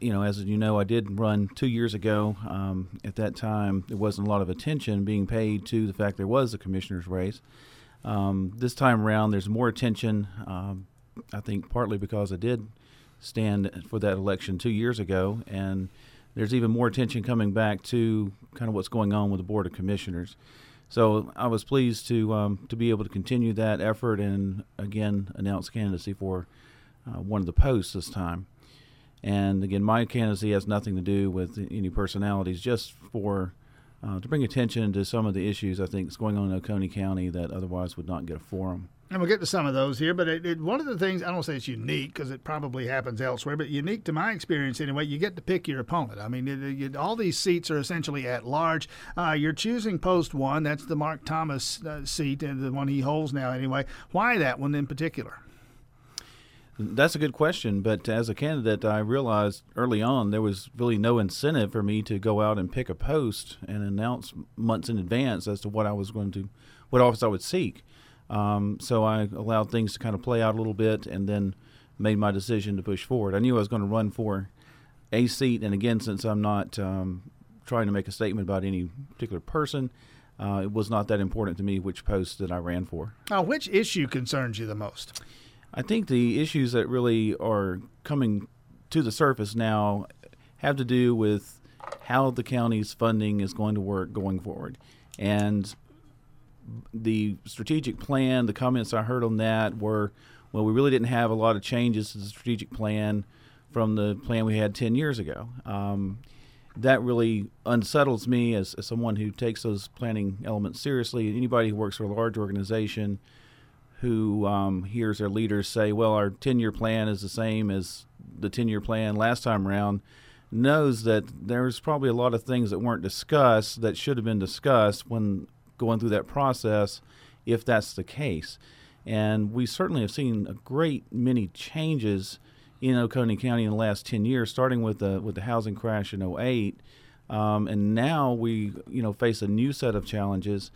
you know, as you know, I did run two years ago. Um, at that time, there wasn't a lot of attention being paid to the fact there was a commissioner's race. Um, this time around, there's more attention. Um, I think partly because I did stand for that election two years ago, and there's even more attention coming back to kind of what's going on with the board of commissioners. So I was pleased to um, to be able to continue that effort and again announce candidacy for uh, one of the posts this time. And again, my candidacy has nothing to do with any personalities, just for uh, to bring attention to some of the issues I think is going on in Oconee County that otherwise would not get a forum. And we'll get to some of those here, but it, it, one of the things I don't say it's unique because it probably happens elsewhere, but unique to my experience anyway. You get to pick your opponent. I mean, it, you, all these seats are essentially at large. Uh, you're choosing post one. That's the Mark Thomas uh, seat, and the one he holds now anyway. Why that one in particular? That's a good question, but as a candidate, I realized early on there was really no incentive for me to go out and pick a post and announce months in advance as to what I was going to, what office I would seek. Um, so I allowed things to kind of play out a little bit, and then made my decision to push forward. I knew I was going to run for a seat, and again, since I'm not um, trying to make a statement about any particular person, uh, it was not that important to me which post that I ran for. Now, which issue concerns you the most? I think the issues that really are coming to the surface now have to do with how the county's funding is going to work going forward. And the strategic plan, the comments I heard on that were, well, we really didn't have a lot of changes to the strategic plan from the plan we had 10 years ago. Um, that really unsettles me as, as someone who takes those planning elements seriously. Anybody who works for a large organization who um, hears their leaders say, well, our 10 year plan is the same as the 10 year plan last time around, knows that there's probably a lot of things that weren't discussed that should have been discussed when going through that process, if that's the case. And we certainly have seen a great many changes in Oconee County in the last 10 years, starting with the, with the housing crash in 08. Um, and now we, you know, face a new set of challenges.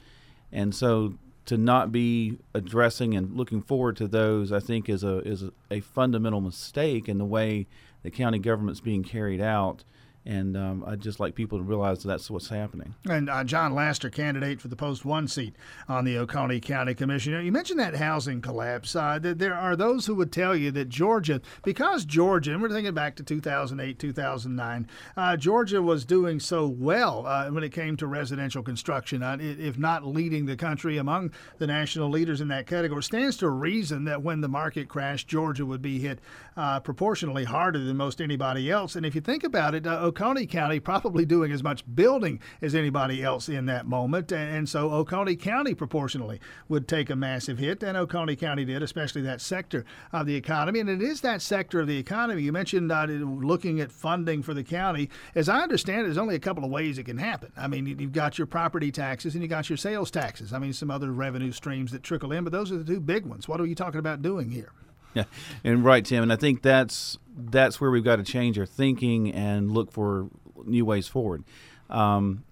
And so to not be addressing and looking forward to those, I think, is a is a, fundamental mistake in the way the county government's being carried out and um, I'd just like people to realize that that's what's happening. And uh, John Laster, candidate for the post one seat on the Oconee County Commission. You mentioned that housing collapse. Uh, there are those who would tell you that Georgia, because Georgia, and we're thinking back to 2008, 2009, uh, Georgia was doing so well uh, when it came to residential construction, uh, if not leading the country among the national leaders in that category. Stands to reason that when the market crashed, Georgia would be hit uh, proportionally harder than most anybody else. And if you think about it, Oconee County probably doing as much building as anybody else in that moment. And so Oconee County proportionally would take a massive hit, and Oconee County did, especially that sector of the economy. And it is that sector of the economy. You mentioned uh, looking at funding for the county. As I understand it, there's only a couple of ways it can happen. I mean, you've got your property taxes and you got your sales taxes. I mean, some other revenue streams that trickle in, but those are the two big ones. What are you talking about doing here? Yeah, and right, Tim, and I think that's that's where we've got to change our thinking and look for new ways forward. Um,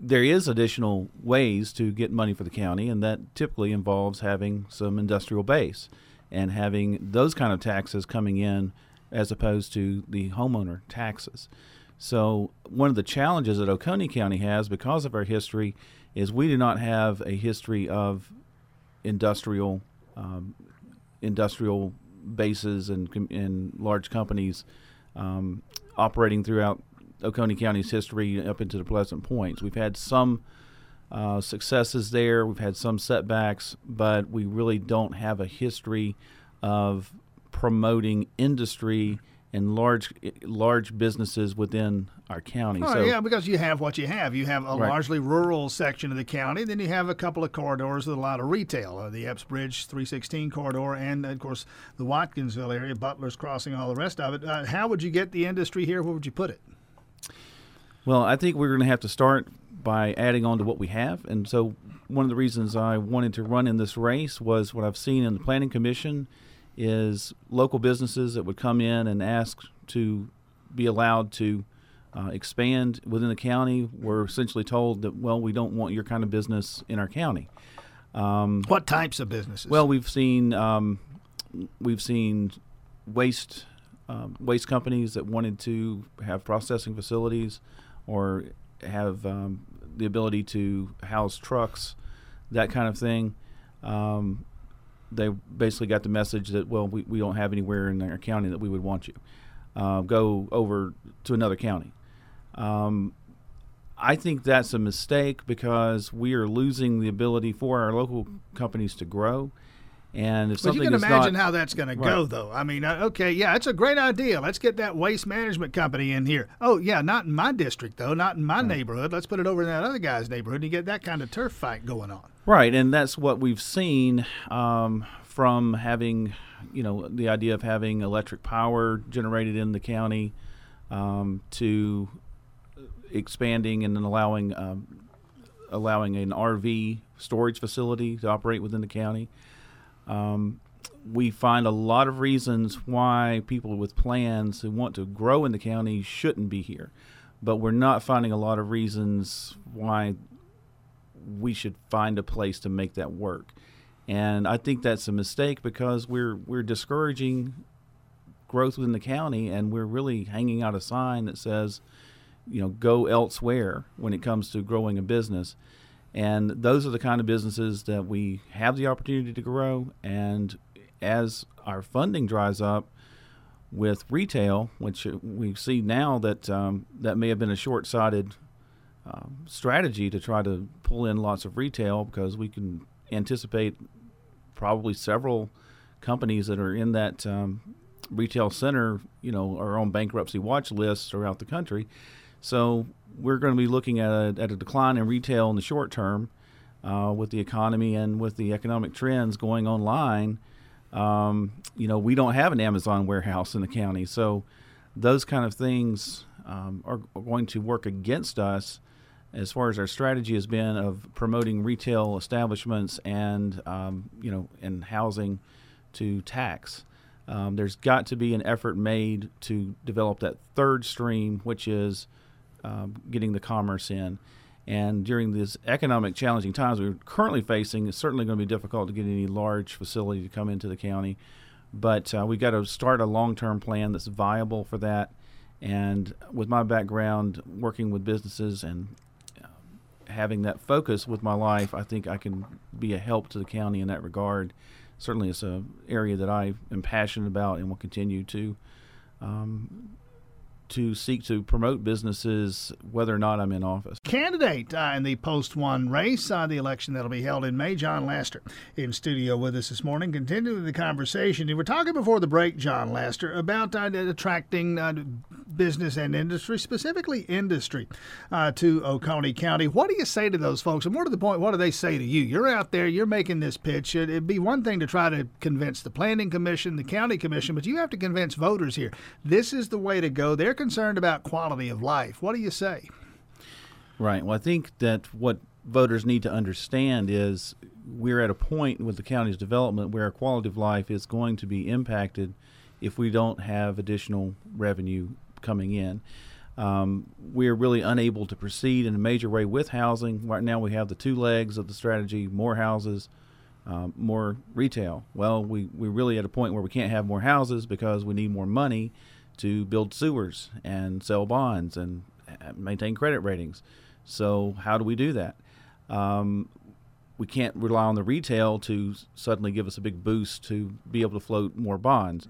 there is additional ways to get money for the county, and that typically involves having some industrial base and having those kind of taxes coming in as opposed to the homeowner taxes. So one of the challenges that Oconee County has because of our history is we do not have a history of industrial um, industrial bases and, and large companies um, operating throughout Oconee County's history up into the Pleasant Points. We've had some uh, successes there, we've had some setbacks, but we really don't have a history of promoting industry and large large businesses within our county. Oh, so, yeah, because you have what you have. You have a right. largely rural section of the county. Then you have a couple of corridors with a lot of retail, uh, the Epps Bridge 316 corridor, and of course the Watkinsville area, Butler's Crossing, all the rest of it. Uh, how would you get the industry here? Where would you put it? Well, I think we're going to have to start by adding on to what we have, and so one of the reasons I wanted to run in this race was what I've seen in the Planning Commission is local businesses that would come in and ask to be allowed to uh, expand within the county were essentially told that, well, we don't want your kind of business in our county. Um, what types of businesses? Well, we've seen um, we've seen waste um, waste companies that wanted to have processing facilities or have um, the ability to house trucks, that kind of thing. Um, they basically got the message that well, we, we don't have anywhere in our county that we would want you. Uh, go over to another county. Um, I think that's a mistake because we are losing the ability for our local companies to grow. And if but you can imagine not, how that's going to go, though. I mean, uh, okay, yeah, it's a great idea. Let's get that waste management company in here. Oh, yeah, not in my district, though, not in my neighborhood. Let's put it over in that other guy's neighborhood. And you get that kind of turf fight going on. Right, and that's what we've seen um, from having, you know, the idea of having electric power generated in the county um, to expanding and then allowing um, allowing an RV storage facility to operate within the county. Um, we find a lot of reasons why people with plans who want to grow in the county shouldn't be here, but we're not finding a lot of reasons why we should find a place to make that work. And I think that's a mistake because we're we're discouraging growth within the county and we're really hanging out a sign that says, you know, go elsewhere when it comes to growing a business. And those are the kind of businesses that we have the opportunity to grow. And as our funding dries up with retail, which we see now that um, that may have been a short-sighted um, strategy to try to pull in lots of retail because we can anticipate probably several companies that are in that um, retail center, you know, are on bankruptcy watch lists throughout the country. So we're going to be looking at a, at a decline in retail in the short term uh, with the economy and with the economic trends going online. Um, you know, we don't have an Amazon warehouse in the county, so those kind of things um, are, going to work against us as far as our strategy has been of promoting retail establishments and um, you know and housing to tax. Um, there's got to be an effort made to develop that third stream, which is um, getting the commerce in. And during these economic challenging times we're currently facing, it's certainly going to be difficult to get any large facility to come into the county. But uh, we've got to start a long term plan that's viable for that. And with my background working with businesses and uh, having that focus with my life, I think I can be a help to the county in that regard. Certainly, it's an area that I am passionate about and will continue to um, to seek to promote businesses, whether or not I'm in office. Candidate uh, in the post one race, uh, the election that'll be held in May, John Laster, in studio with us this morning, continuing the conversation. And we're talking before the break, John Laster, about uh, attracting uh, business and industry, specifically industry, uh, to Oconee County. What do you say to those folks? And more to the point, what do they say to you? You're out there, you're making this pitch. It- It'd be one thing to try to convince the Planning Commission, the County Commission, but you have to convince voters here. This is the way to go. They're concerned about quality of life. What do you say? Right. Well, I think that what voters need to understand is we're at a point with the county's development where quality of life is going to be impacted if we don't have additional revenue coming in. Um, we're really unable to proceed in a major way with housing. Right now, we have the two legs of the strategy more houses, um, more retail. Well, we, we're really at a point where we can't have more houses because we need more money to build sewers and sell bonds and maintain credit ratings. So, how do we do that? Um, we can't rely on the retail to suddenly give us a big boost to be able to float more bonds.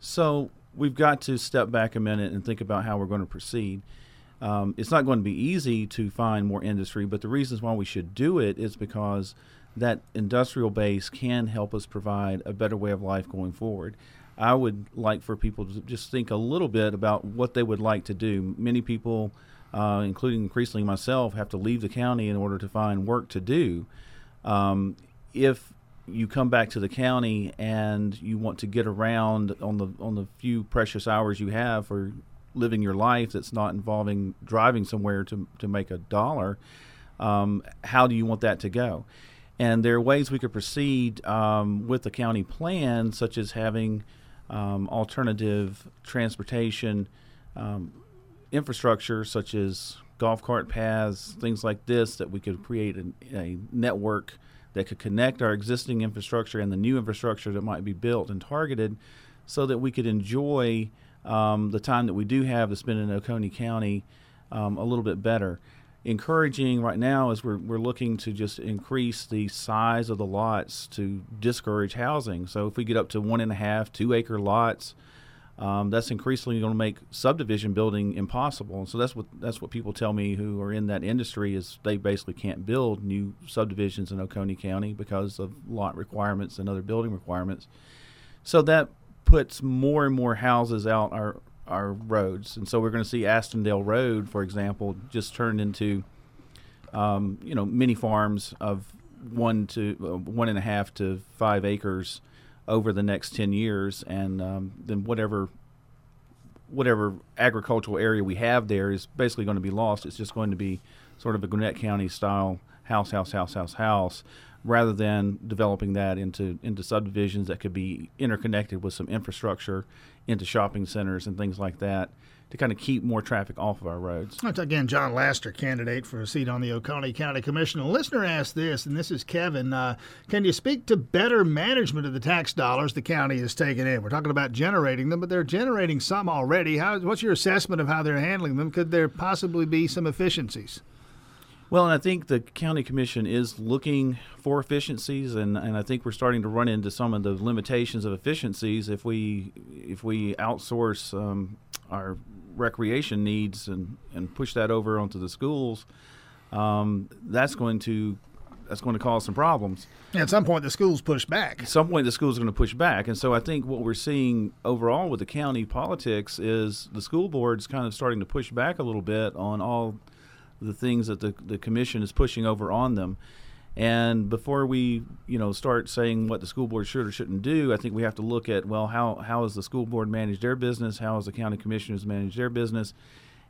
So, we've got to step back a minute and think about how we're going to proceed. Um, it's not going to be easy to find more industry, but the reasons why we should do it is because that industrial base can help us provide a better way of life going forward. I would like for people to just think a little bit about what they would like to do. Many people, uh, including increasingly myself, have to leave the county in order to find work to do. Um, if you come back to the county and you want to get around on the on the few precious hours you have for living your life that's not involving driving somewhere to to make a dollar, um, how do you want that to go? And there are ways we could proceed um, with the county plan, such as having um, alternative transportation um, infrastructure, such as golf cart paths, things like this, that we could create a, a network that could connect our existing infrastructure and the new infrastructure that might be built and targeted so that we could enjoy um, the time that we do have to spend in Oconee County um, a little bit better. Encouraging right now is we're, we're looking to just increase the size of the lots to discourage housing. So if we get up to one and a half, two acre lots, um, that's increasingly going to make subdivision building impossible. And So that's what that's what people tell me who are in that industry is they basically can't build new subdivisions in Oconee County because of lot requirements and other building requirements. So that puts more and more houses out our our roads, and so we're going to see Astondale Road, for example, just turned into um, you know mini farms of one to uh, one and a half to five acres over the next 10 years. And um, then whatever whatever agricultural area we have there is basically going to be lost. It's just going to be sort of a Gwinnett County style house house house house house rather than developing that into into subdivisions that could be interconnected with some infrastructure into shopping centers and things like that to kind of keep more traffic off of our roads. Again John Laster, candidate for a seat on the Oconee County Commission. A listener asked this, and this is Kevin. Uh, can you speak to better management of the tax dollars the county is taking in? We're talking about generating them, but they're generating some already. How, what's your assessment of how they're handling them? Could there possibly be some efficiencies? Well, and I think the county commission is looking for efficiencies, and, and I think we're starting to run into some of the limitations of efficiencies if we if we outsource um, our recreation needs and, and push that over onto the schools, um, that's going to that's going to cause some problems. At some point, the schools push back. At some point, the schools are going to push back, and so I think what we're seeing overall with the county politics is the school board's kind of starting to push back a little bit on all the things that the the commission is pushing over on them. And before we, you know, start saying what the school board should or shouldn't do, I think we have to look at well, how how has the school board managed their business? How has the county commissioners managed their business?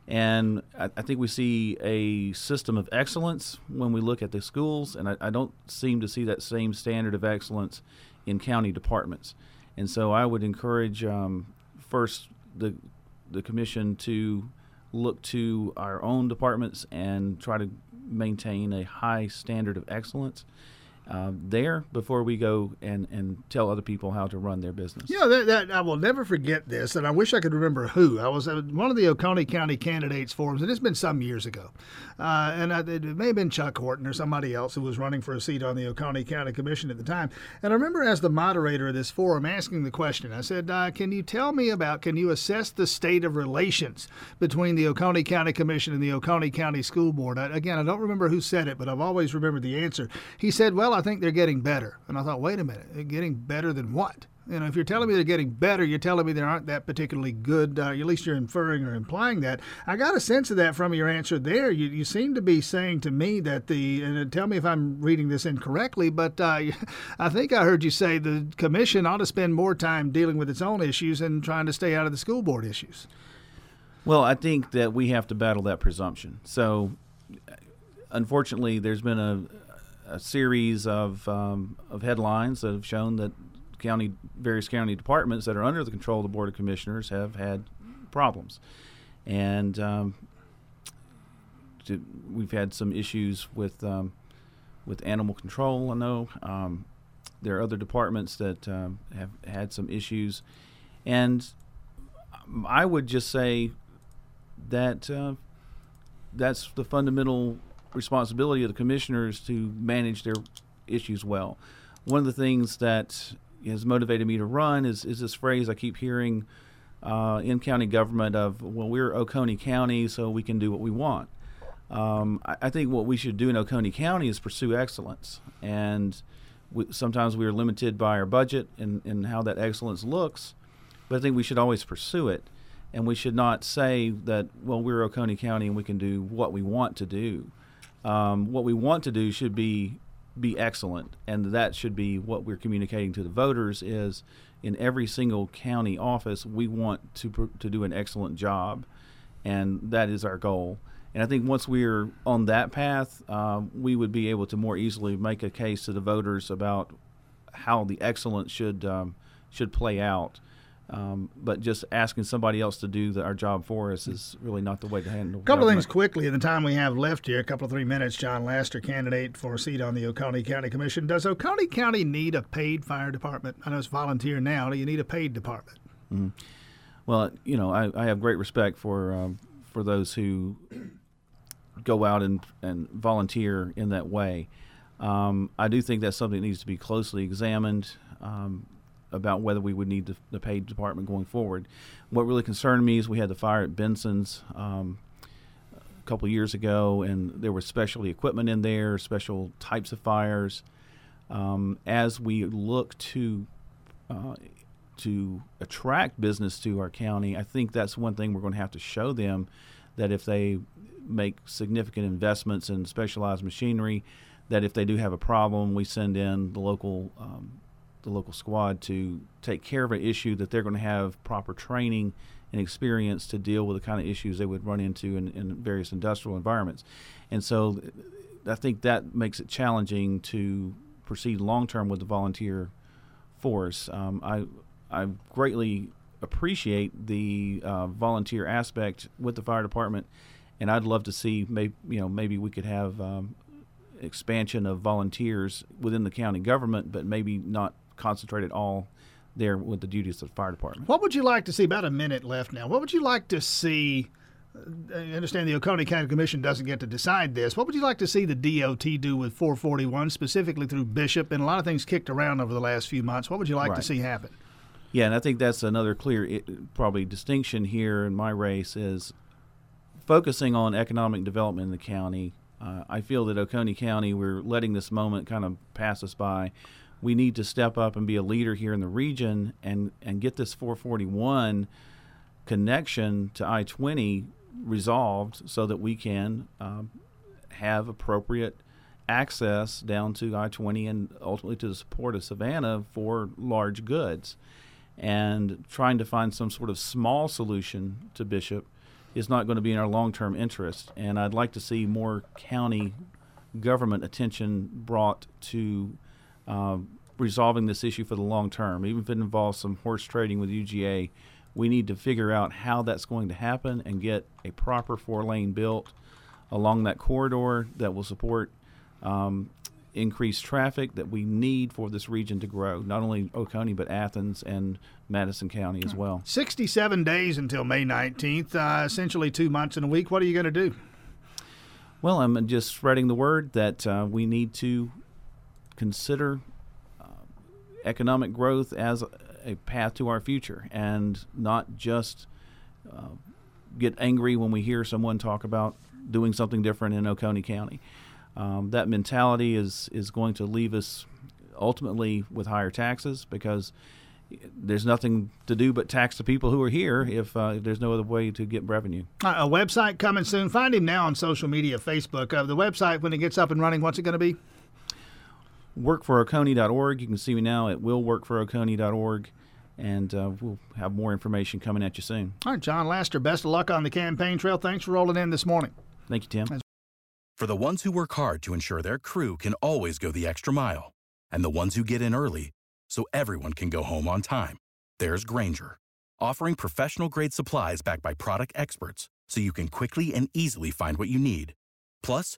And I, I think we see a system of excellence when we look at the schools, and I, I don't seem to see that same standard of excellence in county departments. And so I would encourage um, first the the commission to look to our own departments and try to maintain a high standard of excellence uh, there before we go and, and tell other people how to run their business. Yeah, that, that, I will never forget this, and I wish I could remember who. I was at one of the Oconee County candidates forums, and it's been some years ago. Uh, and I, it may have been Chuck Horton or somebody else who was running for a seat on the Oconee County Commission at the time. And I remember as the moderator of this forum asking the question, I said, uh, Can you tell me about, can you assess the state of relations between the Oconee County Commission and the Oconee County School Board? I, again, I don't remember who said it, but I've always remembered the answer. He said, Well, I think they're getting better. And I thought, wait a minute, they're getting better than what? You know, if you're telling me they're getting better, you're telling me they aren't that particularly good. Uh, at least you're inferring or implying that. I got a sense of that from your answer there. You, you seem to be saying to me that the, and tell me if I'm reading this incorrectly, but uh, I think I heard you say the commission ought to spend more time dealing with its own issues and trying to stay out of the school board issues. Well, I think that we have to battle that presumption. So, unfortunately, there's been a, a series of um, of headlines that have shown that county various county departments that are under the control of the board of commissioners have had problems, and um, to, we've had some issues with um, with animal control. I know um, there are other departments that um, have had some issues, and I would just say that uh, that's the fundamental responsibility of the commissioners to manage their issues well. One of the things that has motivated me to run is, is this phrase I keep hearing uh, in county government of, well, we're Oconee County, so we can do what we want. Um, I, I, think what we should do in Oconee County is pursue excellence. And we, sometimes we are limited by our budget and, and how that excellence looks, but I think we should always pursue it. And we should not say that, well, we're Oconee County and we can do what we want to do. Um, what we want to do should be be excellent, and that should be what we're communicating to the voters. Is in every single county office, we want to to do an excellent job, and that is our goal. And I think once we're on that path, um, we would be able to more easily make a case to the voters about how the excellence should um, should play out. Um, but just asking somebody else to do the, our job for us is really not the way to handle. It. A couple of things quickly in the time we have left here. A couple of three minutes. John Laster, candidate for a seat on the Oconee County Commission. Does Oconee County need a paid fire department? I know it's volunteer now. Do you need a paid department? Mm-hmm. Well, you know, I, I have great respect for um, for those who go out and, and volunteer in that way. Um, I do think that's something that needs to be closely examined um, about whether we would need the, the, paid department going forward. What really concerned me is we had the fire at Benson's um, a couple years ago, and there was specialty equipment in there, special types of fires. Um, as we look to uh, to attract business to our county, I think that's one thing we're going to have to show them that if they make significant investments in specialized machinery, that if they do have a problem, we send in the local um, the local squad to take care of an issue that they're going to have proper training and experience to deal with the kind of issues they would run into in, in various industrial environments. And so I think that makes it challenging to proceed long term with the volunteer force. Um, I I greatly appreciate the uh, volunteer aspect with the fire department, and I'd love to see maybe you know maybe we could have um, expansion of volunteers within the county government, but maybe not concentrated all there with the duties of the fire department. What would you like to see? About a minute left now. What would you like to see? I understand the Oconee County Commission doesn't get to decide this. What would you like to see the DOT do with 441, specifically through Bishop, and a lot of things kicked around over the last few months? What would you like right. to see happen? Yeah, and I think that's another clear, probably distinction here in my race is focusing on economic development in the county. Uh, I feel that Oconee County, we're letting this moment kind of pass us by. We need to step up and be a leader here in the region and, and get this 441 connection to I 20 resolved so that we can um, have appropriate access down to I 20 and ultimately to the support of Savannah for large goods and trying to find some sort of small solution to Bishop is not going to be in our long term interest. And I'd like to see more county government attention brought to uh, resolving this issue for the long term. Even if it involves some horse trading with UGA, we need to figure out how that's going to happen and get a proper four lane built along that corridor that will support um, increased traffic that we need for this region to grow, not only Oconee, but Athens and Madison County as well. 67 days until May 19th, uh, essentially two months in a week. What are you going to do? Well, I'm just spreading the word that uh, we need to consider uh, economic growth as a path to our future and not just uh, get angry when we hear someone talk about doing something different in Oconee County um, that mentality is is going to leave us ultimately with higher taxes because there's nothing to do but tax the people who are here if, uh, if there's no other way to get revenue. Uh, a website coming soon. Find him now on social media, Facebook. Uh, the website, when it gets up and running, what's it going to be? Workforoconee.org. You can see me now at willworkforoconee.org, and uh, we'll have more information coming at you soon. All right, John Laster, best of luck on the campaign trail. Thanks for rolling in this morning. Thank you, Tim. For the ones who work hard to ensure their crew can always go the extra mile, and the ones who get in early so everyone can go home on time, there's Grainger, offering professional grade supplies backed by product experts so you can quickly and easily find what you need. Plus,